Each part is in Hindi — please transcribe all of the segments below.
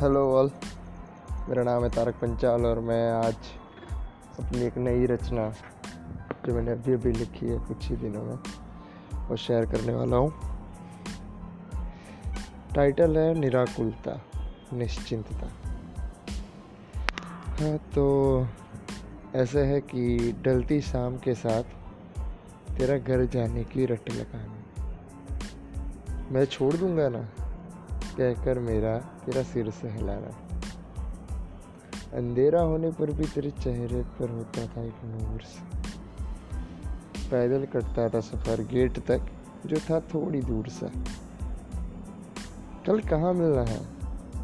हेलो ऑल, मेरा नाम है तारक पंचाल और मैं आज अपनी एक नई रचना जो मैंने अभी अभी लिखी है कुछ ही दिनों में, वो शेयर करने वाला हूँ। टाइटल है निराकुलता, निश्चिंतता। हाँ तो ऐसे है कि डलती शाम के साथ तेरा घर जाने की रट लगाना। मैं छोड़ दूँगा ना? कहकर मेरा, तेरा सिर से हिलाना अंधेरा होने पर भी तेरे चेहरे पर होता था एक नूर सा। पैदल कटता था सफ़र गेट तक, जो था थोड़ी दूर सा। कल कहाँ मिलना है?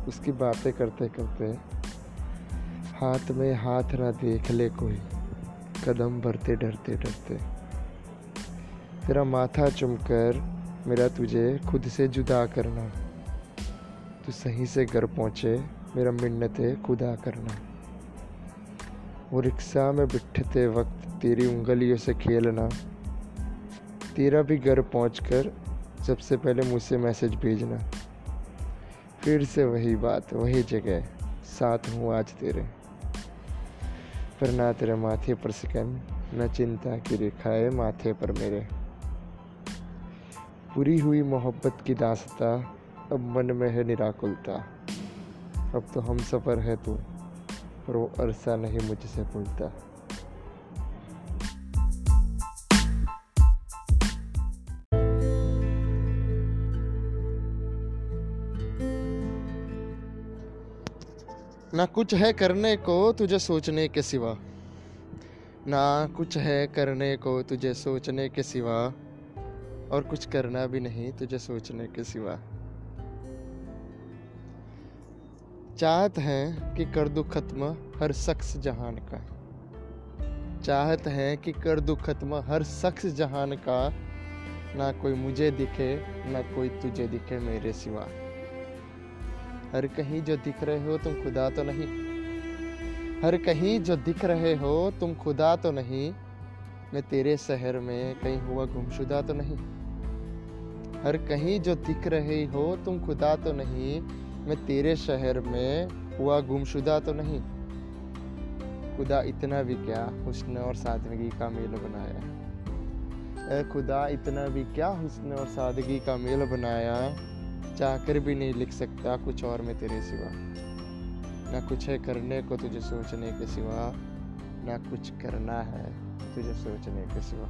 उसकी बातें करते करते, हाथ में हाथ ना देख ले कोई। कदम भरते डरते डरते। तेरा माथा चुमकर मेरा तुझे खुद से जुदा करना। तू सही से घर पहुँचे, मेरा मिन्नत है खुदा करना। वो रिक्शा में बिठते वक्त तेरी उंगलियों से खेलना। तेरा भी घर पहुंचकर सबसे पहले मुझसे मैसेज भेजना। फिर से वही बात, वही जगह, साथ हूँ आज तेरे। पर ना तेरे माथे पर सिकन, न चिंता की रेखाएँ माथे पर मेरे। पूरी हुई मोहब्बत की दास्ता अब मन में है निराकुलता। अब तो हम सफ़र है तू, पर वो अरसा नहीं मुझसे भूलता ना कुछ है करने को तुझे सोचने के सिवा। ना कुछ है करने को तुझे सोचने के सिवा, और कुछ करना भी नहीं तुझे सोचने के सिवा। चाहत है कि कर दो खत्म हर शख्स जहान का। चाहत है कि कर दो खत्म हर शख्स जहान का। ना कोई मुझे दिखे, ना कोई तुझे दिखे मेरे सिवा। हर कहीं जो दिख रहे हो तुम खुदा तो नहीं। हर कहीं जो दिख रहे हो तुम खुदा तो नहीं। मैं तेरे शहर में कहीं हुआ गुमशुदा तो नहीं। हर कहीं जो दिख रहे हो तुम खुदा तो नहीं। मैं तेरे शहर में हुआ गुमशुदा तो नहीं। खुदा इतना भी क्या हुस्न और सादगी का मेल बनाया ए खुदा, इतना भी क्या हुस्न और सादगी का मेल बनाया चाहकर भी नहीं लिख सकता कुछ और में तेरे सिवा। ना कुछ है करने को तुझे सोचने के सिवा, ना कुछ करना है तुझे सोचने के सिवा।